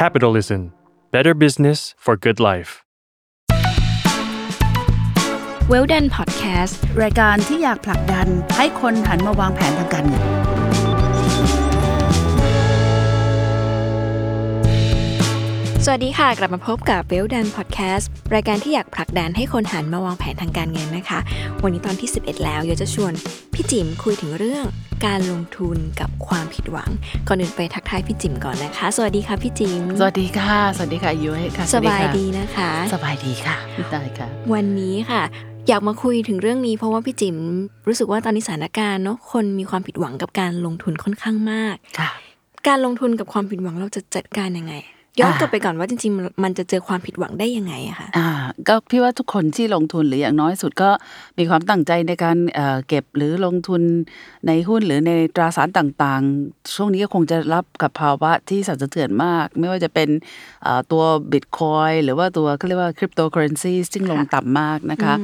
Capitalism Better Business for Good Life w e l l d ดนพอดแคสต์รายการที่อยากผลักดันให้คนหันมาวางแผนทางการเงิน สวัสดีค่ะ กลับมาพบกับเวลดันพอดแคสต์รายการที่อยากผลักดันให้คนหันมาวางแผนทางการเงินนะคะ วันนี้ตอนที่ 11 แล้วอยากจะชวนพี่จิ๋มคุยถึงเรื่องการลงทุนกับความผิดหวัง ก่อนอื่นไปทักทายพี่จิ๋มก่อนนะคะ สวัสดีค่ะพี่จิ๋มสวัสดีค่ะ สวัสดีค่ะยุ้ยค่ะสบายดีนะคะ สบายดีค่ะได้ค่ะ วันนี้ค่ะอยากมาคุยถึงเรื่องนี้เพราะว่าพี่จิ๋มรู้สึกว่าตอนนี้สถานการณ์เนาะคนมีความผิดหวังกับการลงทุนค่อนข้างมากค่ะการลงทุนกับความผิดหวังเราจะจัดการยังไง ย้อนกลับไปก่อนว่าจริงๆ มันจะเจอความผิดหวังได้ยังไงอะคะอ่า ก็พี่ว่าทุกคนที่ลงทุนหรืออย่างน้อยสุดก็มีความตั้งใจในการเอ่อเก็บหรือลงทุนในหุ้นหรือในตราสารต่างๆ ช่วงนี้ก็คงจะรับกับภาวะที่สั่นสะเทือนมาก ไม่ว่าจะเป็นเอ่อตัวบิตคอยหรือว่าตัวเขาเรียกว่าคริปโตเคอเรนซีซึ่งลงต่ำมากนะคะ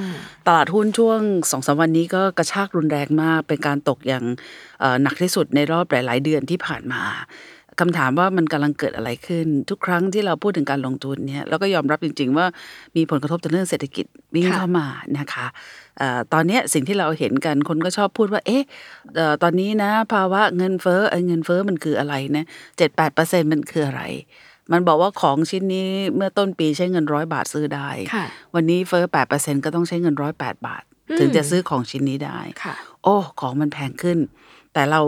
ตลาดหุ้นช่วงสองสามวันนี้ก็กระชากรุนแรงมากเป็นการตกอย่างเอ่อหนักที่สุดในรอบหลาย ๆ เดือนที่ผ่านมา คำถามว่ามันกำลังเกิดอะไรขึ้น ทุกครั้งที่เราพูดถึงการลงทุนเนี่ยเราก็ยอมรับจริง ๆ ว่ามีผลกระทบต่อเรื่องเศรษฐกิจวิ่งค่ะเข้ามานะคะเอ่อตอนเนี้ยสิ่งที่เราเห็นกันคนก็ชอบพูดว่า เอ๊ะเอ่อตอนนี้นะภาวะเงินเฟ้อเอ้ยเงินเฟ้อมันคืออะไรนะเจ็ดแปดเปอร์เซ็นมันคืออะไร มันบอกว่าของชิ้นนี้เมื่อต้นปีใช้เงินร้อยบาทซื้อได้ค่ะวันนี้เฟ้อแปดเปอร์เซ็นก็ต้องใช้เงินร้อยแปดบาท ถึงจะซื้อของชิ้นนี้ได้ค่ะโอ้ ของมันแพงขึ้น แต่เรา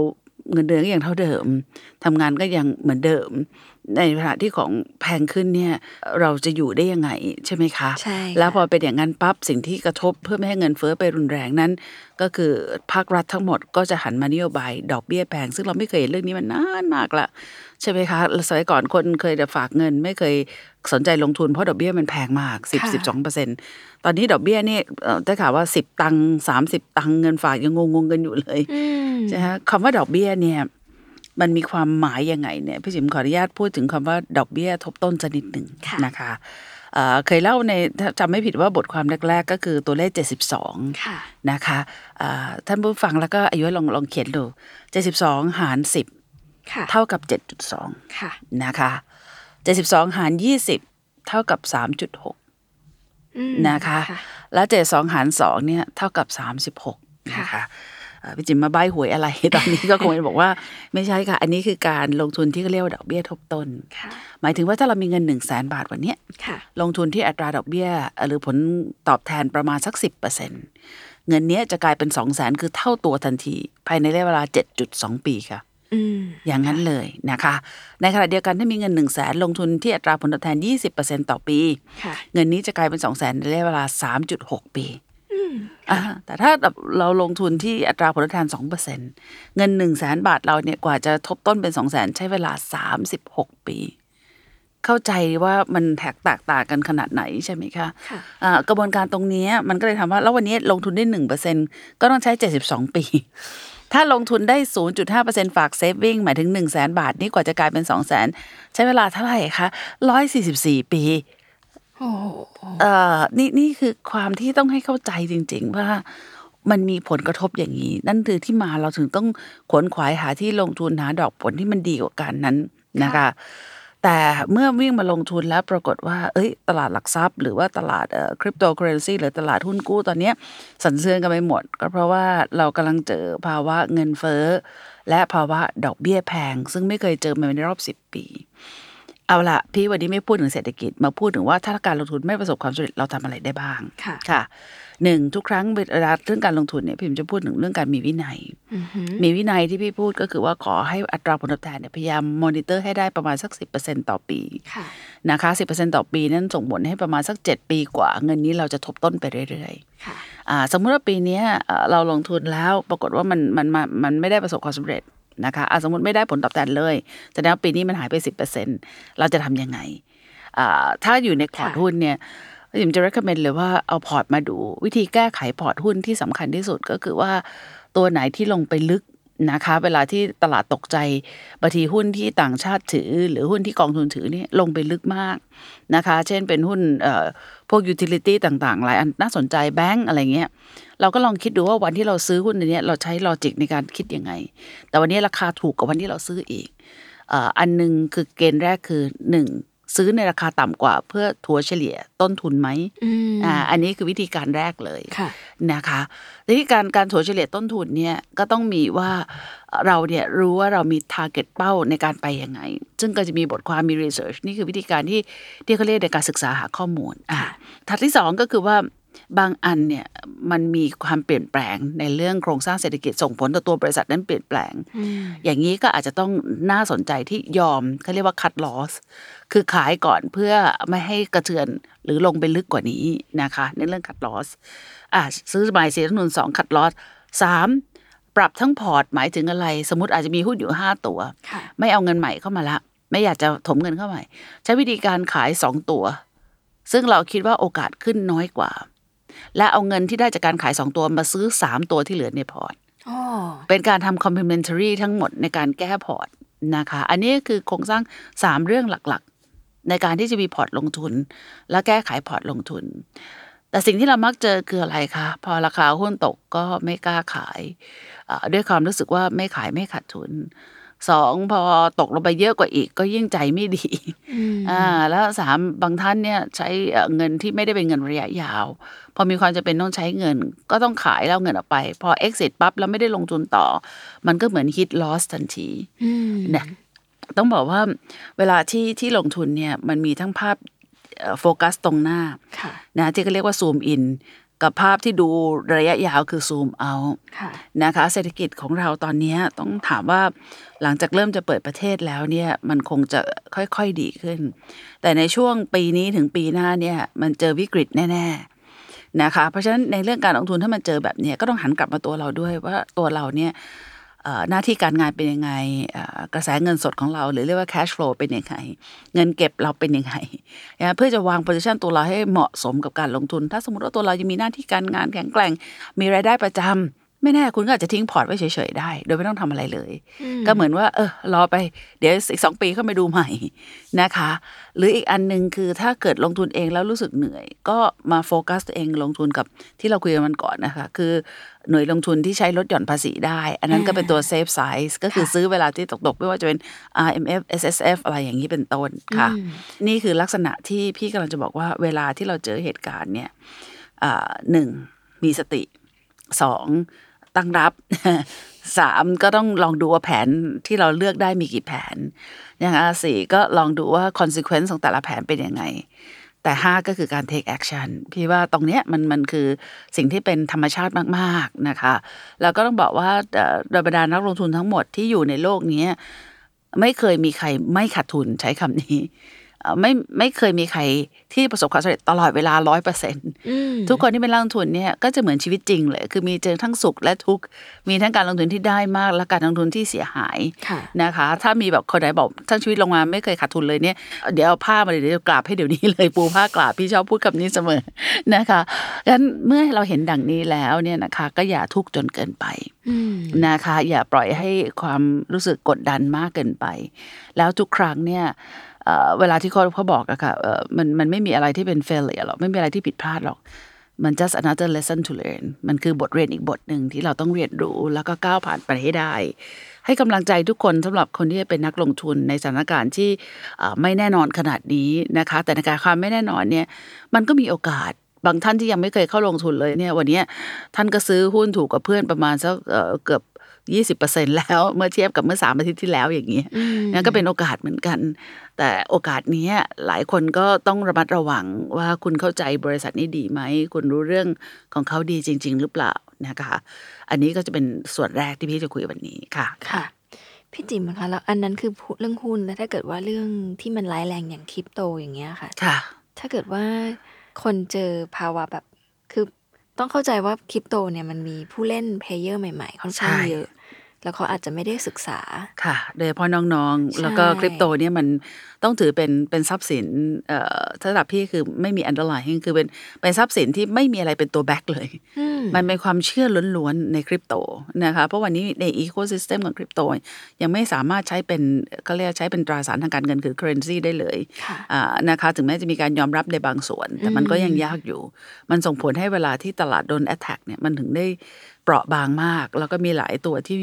เงินเดือนก็ยังเท่าเดิมทำงานก็ยังเหมือนเดิม ในขณะที่ของแพงขึ้นเนี่ยเราจะอยู่ได้ยังไงใช่ไหมคะใช่ค่ะแล้วพอเป็นอย่างนั้นปั๊บสิ่งที่กระทบเพื่อไม่ให้เงินเฟ้อไปรุนแรงนั้น ก็คือภาครัฐทั้งหมดก็จะหันมานโยบายดอกเบี้ยแพงซึ่งเราไม่เคยเห็นเรื่องนี้มานานมากละใช่ไหมคะสมัยก่อนคนเคยจะฝากเงิน ไม่เคยสนใจลงทุนเพราะดอกเบี้ยมันแพงมากสิบค่ะสิบสองเปอร์เซ็นตอนนี้ดอกเบี้ยนี่เอ่อได้ข่าวว่าสิบตังสามสิบตังค์เงินฝากยังงงๆกันอยู่เลยอืมใช่ไหมคำว่าดอกเบี้ยเนี่ย มันมีความหมายยังไงเนี่ยพี่จิมขออนุญาตพูดถึงคำว่าดอกเบี้ยทบต้นสักนิดหนึ่งค่ะนะคะเอ่อเคยเล่าในถ้าจำไม่ผิดว่าบทความแรก ๆ ก็คือตัวเลข 72ค่ะนะคะเอ่อท่านผู้ฟังแล้วก็อายุลองลองเขียนดู 72 หารค่ะ10 เท่ากับ 7.2ค่ะนะคะ72 หาร 20 เท่ากับ 3.6อืมนะคะ แล้วเจ็ดสองหารสองเนี่ย เท่ากับสามสิบหกนะคะเอ่อ พี่จิมมาใบหวยอะไร ตอนนี้ก็คงจะบอกว่าไม่ใช่ค่ะ อันนี้คือการลงทุนที่เขาเรียกว่าดอกเบี้ยทบต้นค่ะหมายถึงว่าถ้าเรามีเงินหนึ่งแสนบาทวันเนี้ยค่ะลงทุนที่อัตราดอกเบี้ยเอ่อหรือผลตอบแทนประมาณสักสิบเปอร์เซ็นเงินเนี้ยจะกลายเป็นสองแสนคือเท่าตัวทันที ภายในระยะเวลาเจ็ดจุดสองปีค่ะอืมอย่างนั้นเลยนะคะ ในขณะเดียวกันถ้ามีเงินหนึ่งแสนลงทุนที่อัตราผลตอบแทน 20%ต่อปีค่ะเงินนี้จะกลายเป็นสองแสนในระยะเวลา 3.6 ปีอ่า แต่ถ้าเราลงทุนที่อัตราผลตอบแทน2%เงิน1แสนบาทเราเนี่ยกว่าจะทบต้นเป็น2แสนใช้เวลา36ปี เข้าใจว่ามันแตกต่างต่างกันขนาดไหนใช่ไหมคะค่ะอ่ากระบวนการตรงเนี้ยมันก็เลยทำว่าแล้ววันนี้ลงทุนได้หนึ่งเปอร์เซ็นก็ต้องใช้เจ็ดสิบสองปีถ้าลงทุนได้ศูนย์จุดห้าเปอร์เซ็นฝากเซฟวิ่งหมายถึงหนึ่งแสนบาท นี่กว่าจะกลายเป็นสองแสนใช้เวลาเท่าไหร่คะร้อยสี่สิบสี่ปีโอ้โห เอ่อนี่นี่คือความที่ต้องให้เข้าใจจริง ๆ ว่ามันมีผลกระทบอย่างนี้ นั่นคือที่มาเราถึงต้องขวนขวายหาที่ลงทุนหาดอกผลที่มันดีกว่ากันนั้นนะคะ แต่เมื่อวิ่งมาลงทุนแล้วปรากฏว่า เอ้ย ตลาดหลักทรัพย์ หรือว่าตลาดเอ่อคริปโตเคอเรนซีหรือตลาดหุ้นกู้ตอนเนี้ยสั่นเทือนกันไปหมด ก็เพราะว่าเรากำลังเจอภาวะเงินเฟ้อ และภาวะดอกเบี้ยแพง ซึ่งไม่เคยเจอมาในรอบสิบปี เอาละพี่วันนี้ไม่พูดถึงเศรษฐกิจ มาพูดถึงว่าถ้าการลงทุนไม่ประสบความสำเร็จเราทำอะไรได้บ้างค่ะค่ะหนึ่งทุกครั้งเวลาเรื่องการลงทุนเนี่ยพี่ผมจะพูดถึงเรื่องการมีวินัยอือหือมีวินัยที่พี่พูดก็คือว่าขอให้อัตราผลตอบแทนเนี่ยพยายามมอนิเตอร์ให้ได้ประมาณสัก 10%ต่อปีค่ะนะคะ10%ต่อปีนั้นส่งผลให้ประมาณสัก 7 ปีกว่า เงินนี้เราจะทบต้นไปเรื่อยค่ะๆอ่าสมมุติว่าปีเนี้ยเอ่อเราลงทุนแล้วปรากฏว่ามันมันมันมันไม่ได้ประสบความสำเร็จ นะคะอ่าสมมติไม่ได้ผลตอบแทนเลยแสดงว่าปีนี้มันหายไป 10%เราจะทำยังไงอ่าถ้าอยู่ในพอร์ตค่ะหุ้นเนี่ยยิมจะ recommend เลยว่าเอาพอร์ตมาดู วิธีแก้ไขพอร์ตหุ้นที่สำคัญที่สุดก็คือว่าตัวไหนที่ลงไปลึก นะคะ เวลาที่ตลาดตกใจบางทีหุ้นที่ต่างชาติถือ หรือหุ้นที่กองทุนถือเนี่ยลงไปลึกมากนะคะ เช่นเป็นหุ้นเอ่อพวก utility ต่างๆ หลายอันน่าสนใจแบงก์อะไรเงี้ยเราก็ลองคิดดูว่าวันที่เราซื้อหุ้นอันเนี้ยเราใช้ลอจิกในการคิดยังไง แต่วันนี้ราคาถูกกว่าวันที่เราซื้ออีกเอ่ออันหนึ่งคือเกณฑ์แรกคือหนึ่งซื้อในราคาต่ำกว่าเพื่อถัวเฉลี่ยต้นทุนไหมอืมอ่า อันนี้คือวิธีการแรกเลยค่ะ นะคะทีนี้การการถัวเฉลี่ยต้นทุนเนี่ยก็ต้องมีว่าเราเนี่ยรู้ว่าเรามี target เป้าในการไปยังไง ซึ่งก็จะมีบทความมี research นี่คือวิธีการที่ที่เขาเรียกในการศึกษาหาข้อมูลอะถัดที่สองก็คือว่า บางอันเนี่ยมันมีความเปลี่ยนแปลงในเรื่องโครงสร้างเศรษฐกิจส่งผลต่อตัวบริษัทนั้นเปลี่ยนแปลง อย่างนี้ก็อาจจะต้องน่าสนใจที่ยอมเขาเรียกว่า cut loss คือขายก่อนเพื่อไม่ให้กระเทือนหรือลงไปลึกกว่านี้นะคะ ในเรื่อง cut loss อะซื้อหมายเสียทุนสอง cut loss สามปรับทั้งพอร์ตหมายถึงอะไร สมมติอาจจะมีหุ้นอยู่ห้าตัวค่ะไม่เอาเงินใหม่เข้ามาละ ไม่อยากจะถมเงินเข้าใหม่ ใช้วิธีการขายสองตัว ซึ่งเราคิดว่าโอกาสขึ้นน้อยกว่า และเอาเงินที่ได้จากการขายสองตัวมาซื้อสามตัวที่เหลือในพอร์ตอ๋อเป็นการทำ complementary ทั้งหมดในการแก้พอร์ตนะคะ อันนี้คือโครงสร้างสามเรื่องหลักๆ ในการที่จะมีพอร์ตลงทุน และแก้ไขพอร์ตลงทุน แต่สิ่งที่เรามักเจอคืออะไรคะ พอราคาหุ้นตกก็ไม่กล้าขายอ่าด้วยความรู้สึกว่าไม่ขายไม่ขาดทุน สองพอตกลงไปเยอะกว่าอีกก็ยิ่งใจไม่ดีอ่าแล้วสามบางท่านเนี่ยใช้เอ่อเงินที่ไม่ได้เป็นเงินระยะยาว พอมีความจะเป็นต้องใช้เงิน ก็ต้องขายแล้วเอาเงินออกไป พอ exit ปั๊บแล้วไม่ได้ลงทุนต่อ มันก็เหมือน hit loss ทันทีอืมนะต้องบอกว่าเวลาที่ที่ลงทุนเนี่ยมันมีทั้งภาพโฟกัสตรงหน้าค่ะนะที่เขาเรียกว่าซูมอิน กับภาพที่ดูระยะยาวคือซูมเอาค่ะนะคะเศรษฐกิจของเราตอนนี้ต้องถามว่าหลังจากเริ่มจะเปิดประเทศแล้วเนี่ยมันคงจะค่อยๆดีขึ้น แต่ในช่วงปีนี้ถึงปีหน้าเนี่ยมันเจอวิกฤตแน่ๆนะคะเพราะฉะนั้นในเรื่องการลงทุนถ้ามันเจอแบบเนี้ยก็ต้องหันกลับมาตัวเราด้วยว่าตัวเราเนี่ยเอ่อ หน้าที่การงานเป็นยังไงกระแสเงินสดของเรา หรือเรียกว่า cash flow เป็นยังไง เงินเก็บเราเป็นยังไงเพื่อจะวาง position ตัวเราให้เหมาะสมกับการลงทุน ถ้าสมมติว่าตัวเรายังมีหน้าที่การงานแข็งแกร่งมีรายได้ประจำ ไม่แน่คุณก็อาจจะทิ้งพอร์ตไว้เฉยๆได้ โดยไม่ต้องทำอะไรเลย ก็เหมือนว่า เออรอไปเดี๋ยวอีกสองปีเข้ามาดูใหม่นะคะ หรืออีกอันหนึ่งคือถ้าเกิดลงทุนเองแล้วรู้สึกเหนื่อย ก็มาโฟกัสตัวเองลงทุนกับที่เราคุยกันวันก่อนนะคะ คือหน่วยลงทุนที่ใช้ลดหย่อนภาษีได้ อันนั้นก็เป็นตัว safe side ก็คือซื้อเวลาที่ตก ๆ ไม่ว่าจะเป็น RMF SSF อะไรอย่างนี้เป็นต้นค่ะ นี่คือลักษณะที่พี่กำลังจะบอกว่าเวลาที่เราเจอเหตุการณ์เนี่ยอ่าหนึ่งมีสติสอง ตั้งรับสามก็ต้องลองดูว่าแผนที่เราเลือกได้มีกี่แผนนะคะสี่ก็ลองดูว่า consequence ของแต่ละแผนเป็นยังไง แต่ห้าก็คือการ take action พี่ว่าตรงเนี้ยมันมันคือสิ่งที่เป็นธรรมชาติมาก ๆ นะคะแล้วก็ต้องบอกว่าเอ่อโดยบรรดานักลงทุนทั้งหมดที่อยู่ในโลกนี้ ไม่เคยมีใครไม่ขาดทุนใช้คำนี้ ไม่ไม่เคยมีใครที่ประสบความสำเร็จตลอดเวลาร้อยเปอร์เซ็นต์อืมทุกคนที่เป็นนักลงทุนเนี่ยก็จะเหมือนชีวิตจริงเลย คือมีเจอทั้งสุขและทุกข์มีทั้งการลงทุนที่ได้มาก และการลงทุนที่เสียหายค่ะนะคะ ถ้ามีแบบคนไหนบอกทั้งชีวิตลงมาไม่เคยขาดทุนเลยเนี่ยเดี๋ยวเอาผ้ามาเลยเดี๋ยวกราบให้เดี๋ยวนี้เลยปูผ้ากราบพี่ชอบพูดคำนี้เสมอนะคะงั้นเมื่อเราเห็นดังนี้แล้วเนี่ยนะคะ ก็อย่าทุกข์จนเกินไปอืมนะคะ อย่าปล่อยให้ความรู้สึกกดดันมากเกินไป แล้วทุกครั้งเนี่ย เวลาที่เขาเขาบอกอะค่ะมันมันไม่มีอะไรที่เป็น failure หรอก ไม่มีอะไรที่ผิดพลาดหรอก มัน just another lesson to learn มันคือบทเรียนอีกบทหนึ่งที่เราต้องเรียนรู้ แล้วก็ก้าวผ่านไปให้ได้ ให้กำลังใจทุกคนสำหรับคนที่จะเป็นนักลงทุนในสถานการณ์ที่ไม่แน่นอนขนาดนี้นะคะ แต่ในการความไม่แน่นอนเนี่ย มันก็มีโอกาสบางท่านที่ยังไม่เคยเข้าลงทุนเลยเนี่ยวันนี้ท่านก็ซื้อหุ้นถูกกับเพื่อนประมาณสักเกือบ ยี่สิบเปอร์เซ็นแล้วเมื่อเทียบกับเมื่อสามอาทิตย์ที่แล้วอย่างนี้ยนั่นก็เป็นโอกาสเหมือนกัน แต่โอกาสเนี้ยหลายคนก็ต้องระมัดระวังว่าคุณเข้าใจบริษัทนี้ดีไหม คุณรู้เรื่องของเขาดีจริง ๆ หรือเปล่านะคะ อันนี้ก็จะเป็นส่วนแรกที่พี่จะคุยวันนี้ค่ะค่ะพี่จิ๋มคะแล้วอันนั้นคือพูดเรื่องหุ้นแล้วถ้าเกิดว่าเรื่องที่มันร้ายแรงอย่างคริปโตอย่างเงี้ยค่ะ ค่ะ ถ้าเกิดว่าคนเจอภาวะแบบคือ ต้องเข้าใจว่าคริปโตเนี่ยมันมีผู้เล่น player ใหม่ๆ ค่อนข้างใช่เยอะ แล้วเขาอาจจะไม่ได้ศึกษาค่ะ โดยเฉพาะน้องๆ แล้วก็ใช่คริปโตเนี่ยมันต้องถือเป็นเป็นทรัพย์สินเอ่อสำหรับพี่คือไม่มี underlying คือเป็นเป็นทรัพย์สินที่ไม่มีอะไรเป็นตัว back เลยอืมมันเป็นความเชื่อล้วนๆในคริปโตนะคะเพราะวันนี้ในอีโค y ิสเต็มของคริปโตยังไม่สามารถใช้เป็นก็เรียกใช้เป็นตราสารทางการเงินคือ currency ได้เลยค่ะอ่านะคะถึงแม้จะมีการยอมรับในบางส่วน แต่มันก็ยังยากอยู่ มันส่งผลให้เวลาที่ตลาดโดน attack เนี่ยมันถึงได้โปป ราะบางมาก แล้วก็มีหลายตัวที่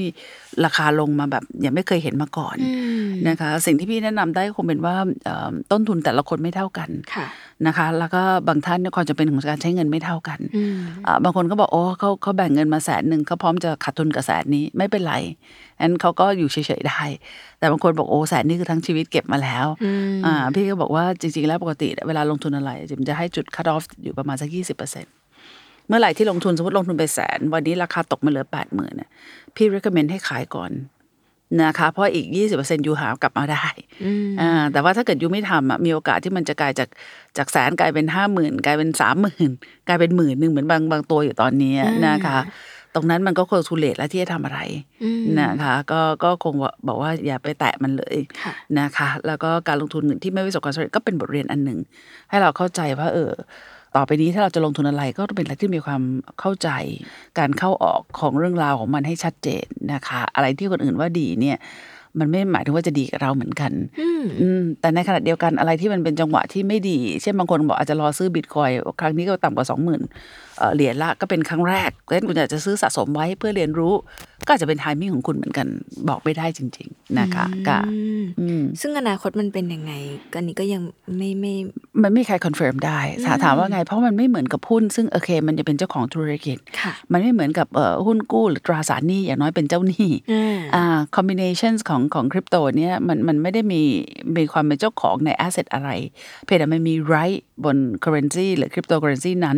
ราคาลงมาแบบยังไม่เคยเห็นมาก่อนอืมนะคะ สิ่งที่พี่แนะนำได้คงเป็นว่าเอ่อต้นทุนแต่ละคนไม่เท่ากันค่ะนะคะ แล้วก็บางท่านเนี่ยความจำเป็นของการใช้เงินไม่เท่ากันอืมอ่าบางคนก็บอกโอ้เขาเขาแบ่งเงินมาแสนหนึ่งเขาพร้อมจะขาดทุนกับแสนนี้ไม่เป็นไรงั้นเขาก็อยู่เฉยๆได้ แต่บางคนบอกโอ้แสนนี่คือทั้งชีวิตเก็บมาแล้วอืมอ่าพี่ก็บอกว่าจริง ๆ แล้วปกติ เวลาลงทุนอะไรจิมจะให้จุด cut off อยู่ประมาณสักยี่สิบเปอร์เซ็น เมื่อไหร่ที่ลงทุนสมมติลงทุนไปแสน วันนี้ราคาตกมาเหลือแปดหมื่นเนี่ยพี่ recommend ให้ขายก่อนนะคะเพราะอีกยี่สิบเปอร์เซ็นยูหากลับมาได้อืมอ่าแต่ว่าถ้าเกิดยูไม่ทำอะมีโอกาสที่มันจะกลายจากจากแสนกลายเป็นห้าหมื่นกลายเป็นสามหมื่นกลายเป็นหมื่นหนึ่งเหมือนบางบางตัวอยู่ตอนนี้นะคะ ตรงนั้นมันก็ควรทุเลตแล้วที่จะทำอะไรอืมนะคะก็ก็คงบอกว่าอย่าไปแตะมันเลยค่ะนะคะ แล้วก็การลงทุนที่ไม่ประสบความสำเร็จก็เป็นบทเรียนอันหนึ่งให้เราเข้าใจว่าเออ ต่อไปนี้ถ้าเราจะลงทุนอะไรก็ต้องเป็นอะไรที่มีความเข้าใจ การเข้าออกของเรื่องราวของมันให้ชัดเจนนะคะ อะไรที่คนอื่นว่าดีเนี่ย มันไม่หมายถึงว่าจะดีกับเราเหมือนกัน อืมอืมแต่ในขณะเดียวกันอะไรที่มันเป็นจังหวะที่ไม่ดี เช่นบางคนบอกอาจจะรอซื้อบิตคอยครั้งนี้ก็ต่ำกว่าสองหมื่นเหรียญละก็เป็นครั้งแรกเพราะฉะนั้นคุณอยากจะซื้อสะสมไว้เพื่อเรียนรู้ ก็อาจจะเป็น timing ของคุณเหมือนกัน บอกไม่ได้จริง ๆ นะคะก็อืมอืมซึ่งอนาคตมันเป็นยังไงกันนี้ก็ยังไม่ไม่ มันไม่มีใคร confirm ได้ถามถามว่าไง เพราะมันไม่เหมือนกับหุ้น ซึ่งโอเค มันจะเป็นเจ้าของธุรกิจค่ะมันไม่เหมือนกับเอ่อหุ้นกู้หรือตราสารหนี้อย่างน้อยเป็นเจ้าหนี้อ่าอ่า combination ของของคริปโตเนี่ยมันมันไม่ได้มีมีความเป็นเจ้าของใน asset อะไร เพียงแต่มันมี right บน currency หรือคริปโตเคอเรนซีนั้น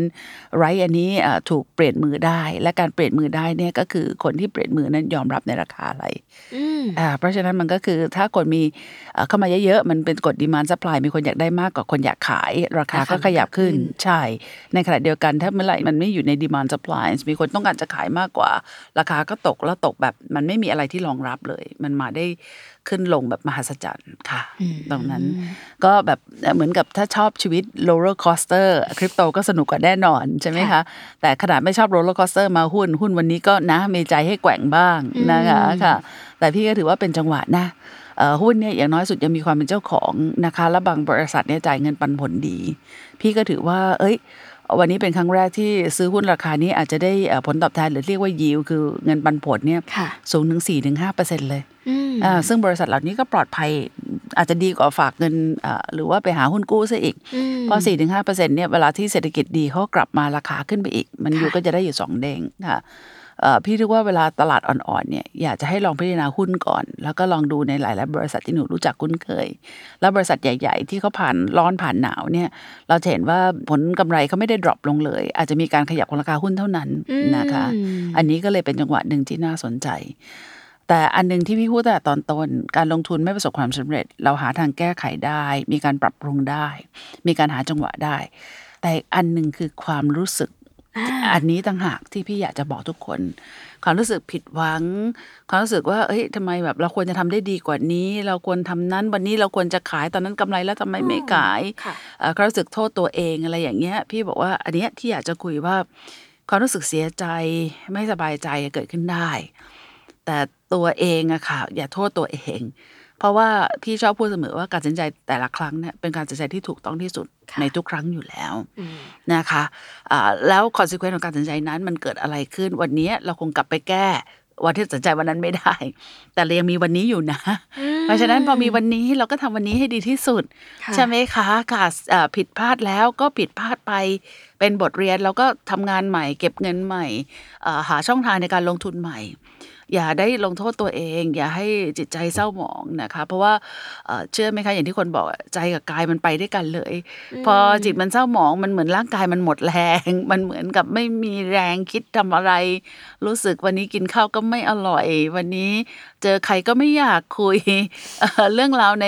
right อันนี้อ่าถูกเปลี่ยนมือได้ และการเปลี่ยนมือได้เนี่ยก็คือคนที่เปลี่ยนมือนั้นยอมรับในราคาอะไรอืมอ่าเพราะฉะนั้นมันก็คือถ้าคนมีเอ่อเข้ามาเยอะๆ มันเป็นกฎดีมาน d ซัพพลายมีคนอยากได้มากกว่าคนอยากขาย ราคาก็ขยับขึ้นใช่ ในขณะเดียวกันถ้าเมื่อไหร่มันไม่อยู่ในดีมาน d ซัพพลายมีคนต้องการจะขายมากกว่า ราคาก็ตกแล้วตกแบบมันไม่มีอะไรที่รองรับเลย มันมาได้ขึ้นลงแบบมหัศจรรย์ค่ะ ตรงนั้นก็แบบเหมือนกับถ้าชอบชีวิต roller coaster คริปโตก็สนุกกว่าแน่นอนใช่ไหมคะแต่ขนาดไม่ชอบ roller coaster มาหุ้นหุ้นวันนี้ก็นะมีใจให้แกว่งบ้างนะคะค่ะ แต่พี่ก็ถือว่าเป็นจังหวะนะเอ่อหุ้นเนี่ยอย่างน้อยสุดยังมีความเป็นเจ้าของนะคะ และบางบริษัทเนี่ยจ่ายเงินปันผลดี พี่ก็ถือว่า เอ้ย วันนี้เป็นครั้งแรกที่ซื้อหุ้นราคานี้อาจจะได้เอ่อผลตอบแทนหรือเรียกว่ายิวคือเงินปันผลเนี่ยค่ะสูงถึง4-5%ถึง5%เลยอืมอ่าซึ่งบริษัทเหล่านี้ก็ปลอดภัยอาจจะดีกว่าฝากเงินอ่าหรือว่าไปหาหุ้นกู้ซะอีกอืมเพราะ4-5%เนี่ยเวลาที่เศรษฐกิจดีเขากลับมาราคาขึ้นไปอีก มันอยู่ค่ะก็จะได้อยู่สองเด้งค่ะเอ่อ พี่เรียกว่าเวลาตลาดอ่อนๆเนี่ยอยากจะให้ลองพิจารณาหุ้นก่อน แล้วก็ลองดูในหลายๆบริษัทที่หนูรู้จักคุ้นเคย แล้วบริษัทใหญ่ ๆ ที่เขาผ่านร้อนผ่านหนาวเนี่ยเราจะเห็นว่าผลกำไรเขาไม่ได้ดรอปลงเลย อาจจะมีการขยับของราคาหุ้นเท่านั้นนะคะอืมอันนี้ก็เลยเป็นจังหวะหนึ่งที่น่าสนใจ แต่อันหนึงที่พี่พูดตั้งแต่ตอนต้นการลงทุนไม่ประสบความสำเร็จ เราหาทางแก้ไขได้ มีการปรับปรุงได้ มีการหาจังหวะได้ แต่อีกอันหนึ่งคือความรู้สึก อันนี้ต่างหากที่พี่อยากจะบอกทุกคน ความรู้สึกผิดหวัง ความรู้สึกว่าเอ้ยทำไมแบบ เราควรจะทำได้ดีกว่านี้ เราควรทำนั้นวันนี้เราควรจะขายตอนนั้นกำไรแล้วทำไมไม่ขายค่ะเอ่อความรู้สึกโทษตัวเองอะไรอย่างเงี้ย พี่บอกว่าอันเนี้ยที่อยากจะคุยว่า ความรู้สึกเสียใจไม่สบายใจเกิดขึ้นได้ แต่ตัวเองอะค่ะอย่าโทษตัวเอง เพราะว่าพี่ชอบพูดเสมอว่าการตัดสินใจแต่ละครั้งเนี่ยเป็นการตัดสินใจที่ถูกต้องที่สุดค่ะในทุกครั้งอยู่แล้วอืมนะคะอ่าแล้วคอนซ e เควนต์ของการตัดสินใจนั้นมันเกิดอะไรขึ้น วันนี้เราคงกลับไปแก้วันที่ตัดสินใจวันนั้นไม่ได้ แต่เรายังมีวันนี้อยู่นะ เพราะฉะนั้นพอมีวันนี้เราก็ทำวันนี้ให้ดีที่สุดค่ะใช่ไหมคะค่ะเอ่อผิดพลาดแล้วก็ผิดพลาดไปเป็นบทเรียนแล้วก็ทำงานใหม่ เก็บเงินใหม่เอ่อหาช่องทางในการลงทุนใหม่ อย่าได้ลงโทษตัวเอง อย่าให้จิตใจเศร้าหมองนะคะ เพราะว่าเอ่อเชื่อไหมคะอย่างที่คนบอกอะใจกับกายมันไปด้วยกันเลย พอจิตมันเศร้าหมองมันเหมือนร่างกายมันหมดแรง มันเหมือนกับไม่มีแรงคิดทำอะไร รู้สึกวันนี้กินข้าวก็ไม่อร่อย วันนี้เจอใครก็ไม่อยากคุยเอ่อเรื่องราวใน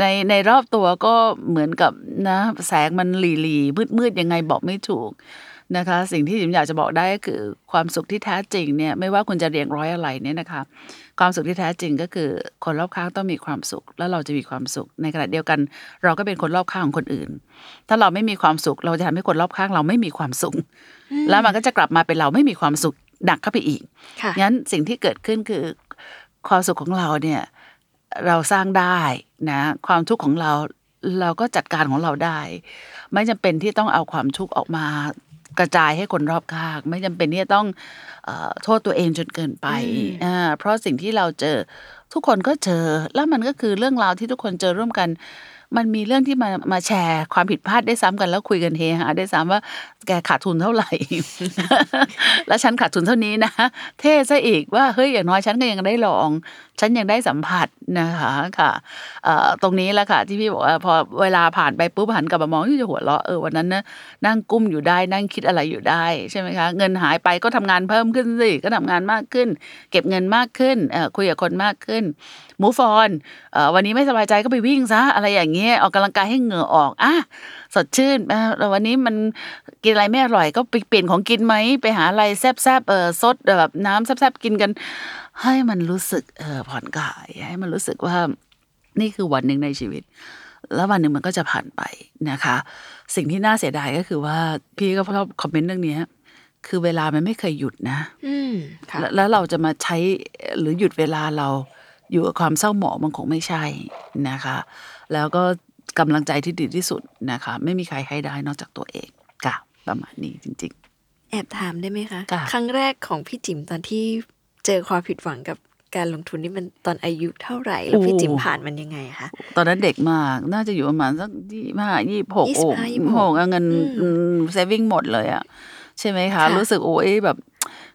ในในรอบตัวก็เหมือนกับนะแสงมันหลีหลีมืดมืดๆยังไงบอกไม่ถูก นะคะ สิ่งที่จิมอยากจะบอกได้ก็คือความสุขที่แท้จริงเนี่ยไม่ว่าคุณจะเรียงร้อยอะไรเนี่ยนะคะความสุขที่แท้จริงก็คือคนรอบข้างต้องมีความสุข แล้วเราจะมีความสุข ในขณะเดียวกัน เราก็เป็นคนรอบข้างของคนอื่น ถ้าเราไม่มีความสุข เราจะทำให้คนรอบข้างเราไม่มีความสุข แล้วมันก็จะกลับมาเป็นเราไม่มีความสุขหนักเข้าไปอีกค่ะงั้นสิ่งที่เกิดขึ้นคือความสุขของเราเนี่ยเราสร้างได้นะความทุกข์ของเราเราก็จัดการของเราได้ ไม่จำเป็นที่ต้องเอาความทุกข์ออกมา กระจายให้คนรอบข้างไม่จำเป็นที่จะต้องเออโทษตัวเองจนเกินไปอ่าเพราะสิ่งที่เราเจอทุกคนก็เจอ แล้วมันก็คือเรื่องราวที่ทุกคนเจอร่วมกัน มันมีเรื่องที่มามาแชร์ความผิดพลาดได้ซ้ำกันแล้วคุยกันเฮฮาได้ซ้ำว่า แกขาดทุนเท่าไหร่ แล้วฉันขาดทุนเท่านี้นะเท่ซะอีกว่าเฮ้ยอย่างน้อยฉันก็ยังได้ลอง ฉันยังได้สัมผัสนะคะค่ะตรงนี้แหละค่ะ ที่พี่บอกว่าพอเวลาผ่านไปปุ๊บหันกลับมามองที่จะหัวเราะเออวันนั้นนะนั่งกุ้มอยู่ได้นั่งคิดอะไรอยู่ได้ใช่ไหมคะ เงินหายไปก็ทำงานเพิ่มขึ้นสิก็ทำงานมากขึ้น เก็บเงินมากขึ้นคุยกับคนมากขึ้นมูฟอนวันนี้ไม่สบายใจก็ไปวิ่งซะอะไรอย่างเงี้ยออกกำลังกายให้เหงื่อออกอะสดชื่นววันนี้มันกินอะไรไม่อร่อยก็ไปเปลี่ยนของกินไหมไปหาอะไรแซ่บๆเออซดแบบน้ำแซ่บๆกินกัน ให้มันรู้สึกเออผ่อนคลายให้มันรู้สึกว่านี่คือวันหนึ่งในชีวิต แล้ววันหนึ่งมันก็จะผ่านไปนะคะ สิ่งที่น่าเสียดายก็คือว่าพี่ก็ชอบคอมเมนต์เรื่องเนี้ยคือเวลามันไม่เคยหยุดนะ อืมค่ะแล้วแล้วเราจะมาใช้หรือหยุดเวลาเราอยู่กับความเศร้าหมองมันคงไม่ใช่นะคะ แล้วก็กำลังใจที่ดีที่สุดนะคะ ไม่มีใครให้ได้นอกจากตัวเองค่ะ ประมาณนี้จริงแอบถามได้ไหมคะค่ะครั้งแรกของพี่จิ๋มตอนที่เจอความผิดหวังกับการลงทุนนี่มันตอนอายุเท่าไหร่แล้วพี่จิ๋มผ่านมันยังไงคะๆตอนนั้นเด็กมากน่าจะอยู่ประมาณสักยี่ห้ายี่หกยี่โอ้สิบห้ายี่สิบหกโหเงินอืมเซฟิงหมดเลยอะใช่ไหมคะค่ะรู้สึกโอ้ยแบบ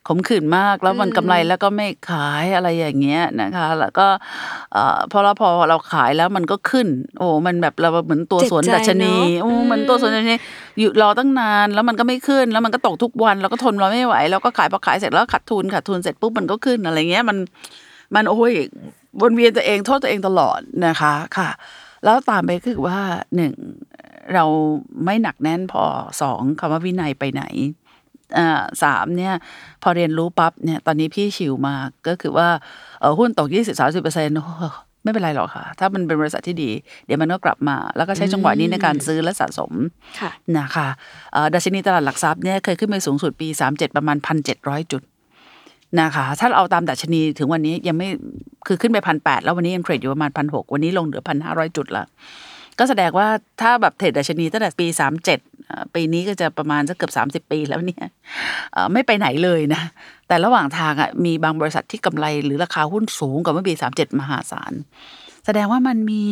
ขมขื่นมากแล้วมันอืมกำไรแล้วก็ไม่ขายอะไรอย่างเงี้ยนะคะ แล้วก็เอ่อพอเราพอเราขายแล้วมันก็ขึ้น โอ้มันแบบเราเหมือนตัวสวนดัชนีโอ้มันตัวสวนดัชนีอยู่รอตั้งนานแล้วมันก็ไม่ขึ้น แล้วมันก็ตกทุกวันเราก็ทนเราไม่ไหวเราก็ขายพอขายเสร็จแล้วขาดทุนขาดทุนเสร็จปุ๊บมันก็ขึ้นอะไรเงี้ยมันมันโอ้ยวนเวียนตัวเองโทษตัวเองตลอดนะคะค่ะ แล้วตามไปคือว่าหนึ่งเราไม่หนักแน่นพอสองคำว่าวินัยไปไหนอ่า สามเนี่ยพอเรียนรู้ปั๊บเนี่ยตอนนี้พี่ชิวมากก็คือว่าเออหุ้นตกยี่สิบสามสิบเปอร์เซ็นต์ไม่เป็นไรหรอกค่ะ ถ้ามันเป็นบริษัทที่ดี เดี๋ยวมันก็กลับมา แล้วก็ใช้จังหวะนี้ในการซื้อและสะสมค่ะนะคะเอ่อดัชนีตลาดหลักทรัพย์เนี่ยเคยขึ้นไปสูงสุดปี 37 ประมาณ 1,700 จุดนะคะถ้าเราเอาตามดัชนีถึงวันนี้ยังไม่คือขึ้นไปพันแแล้ววันนี้ยังเทรดอยู่ประมาณพันหวันนี้ลงเหลือพันห้าจุดละก็แสดงว่าถ้าแบบเทรดดัชนีตั้งแต่ปี 37 ปีนี้ก็จะประมาณสักเกือบ 30 ปีแล้วเนี่ยไม่ไปไหนเลยนะ แต่ระหว่างทางอะมีบางบริษัทที่กำไรหรือราคาหุ้นสูงกว่าเมื่อปี 37 มหาศาล แสดงว่ามันมี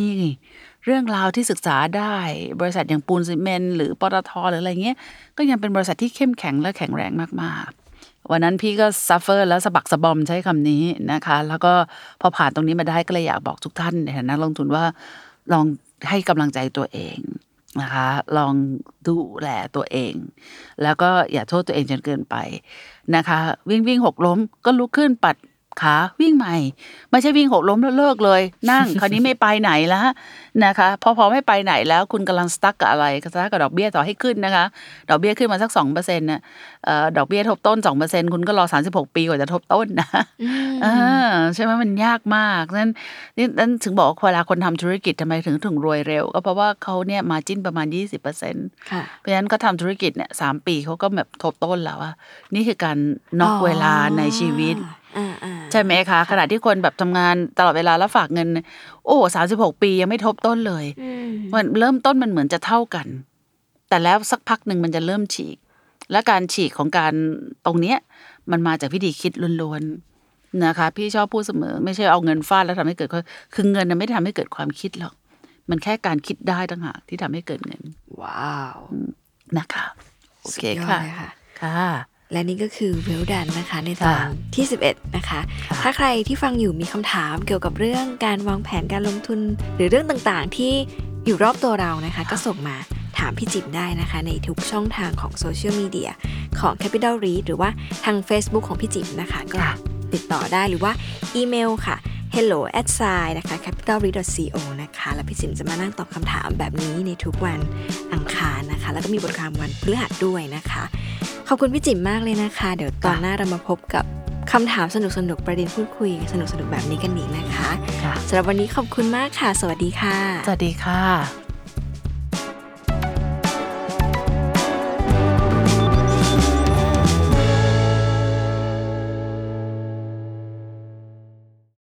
เรื่องราวที่ศึกษาได้ บริษัทอย่างปูนซีเมนต์หรือปตทหรืออะไรเงี้ย ก็ยังเป็นบริษัทที่เข้มแข็งและแข็งแรงมากๆวันนั้นพี่ก็ suffer แล้วสะบักสะบอมใช้คำนี้นะคะ แล้วก็พอผ่านตรงนี้มาได้ก็เลยอยากบอกทุกท่านในฐานะลงทุนว่าลองให้กำลังใจตัวเอง นะคะ ลองดูแลตัวเอง แล้วก็อย่าโทษตัวเองจนเกินไปนะคะ วิ่งวิ่งหกล้มก็ลุกขึ้นปัด ขาวิ่งใหม่ ไม่ใช่วิ่งหกล้มแล้วเลิกเลย นั่งคราวนี้ไม่ไปไหนแล้วนะคะพอพอไม่ไปไหนแล้วคุณกำลังสตั๊กกับอะไรสตั๊กกับดอกเบี้ยต่อให้ขึ้นนะคะ ดอกเบี้ยขึ้นมาสักสองเปอร์เซ็นต์น่ะเอ่อดอกเบี้ยทบต้นสองเปอร์เซ็นคุณก็รอสามสิบหกปีกว่าจะทบต้นนะอ่าใช่ไหมมันยากมากนั้นนี่นั่นถึงบอกว่าเวลาคนทำธุรกิจทำไมถึงถึงรวยเร็ว ก็เพราะว่าเขาเนี่ยมาจิ้นประมาณยี่สิบเปอร์เซ็นต์ค่ะเพราะฉะนั้นก็ทำธุรกิจเนี่ยสามปีเขาก็แบบทบต้นแล้วอะนี่คือการน็อกเวลาในชีวิตอ่าอ่า ใช่ไหมคะ ขณะที่คนแบบทำงานตลอดเวลาแล้วฝากเงิน โอ้สามสิบหกปียังไม่ทบต้นเลยอืมมันเริ่มต้นมันเหมือนจะเท่ากัน แต่แล้วสักพักหนึ่งมันจะเริ่มฉีก และการฉีกของการตรงเนี้ย มันมาจากวิธีคิดล้วนๆนะคะ พี่ชอบพูดเสมอ ไม่ใช่เอาเงินฟาดแล้วทำให้เกิดความคือเงินน่ะไม่ได้ทำให้เกิดความคิดหรอก มันแค่การคิดได้ต่างหากที่ทำให้เกิดเงิน ว้าวนะคะโอเคสุดยอดค่ะเลยค่ะค่ะ และนี่ก็คือเวลดันนะคะในตอนค่ะที่ 11 นะคะค่ะถ้าใครที่ฟังอยู่มีคำถามเกี่ยวกับเรื่องการวางแผนการลงทุน หรือเรื่องต่างๆ ที่อยู่รอบตัวเรานะคะ ก็ส่งมาถามพี่จิ๋มได้นะคะ ในทุกช่องทางของโซเชียลมีเดียของ Capital r e a d หรือว่าทาง Facebook ของพี่จิ๋มนะคะ ก็ค่ะติดต่อได้หรือว่าอีเมลค่ะ hello at sign นะคะ capitalread.co นะคะ แล้วพี่จิ๋มจะมานั่งตอบคำถามแบบนี้ในทุกวันอังคารนะคะ แล้วก็มีบทความวันพฤหัสด้วยนะคะ ขอบคุณพี่จิ๋มมากเลยนะคะ เดี๋ยวตอนหน้าเรามาพบกับคำถามสนุกๆประเด็นพูดคุยสนุกๆแบบนี้กันอีกนะคะค่ะสำหรับวันนี้ขอบคุณมากค่ะ สวัสดีค่ะ สวัสดีค่ะ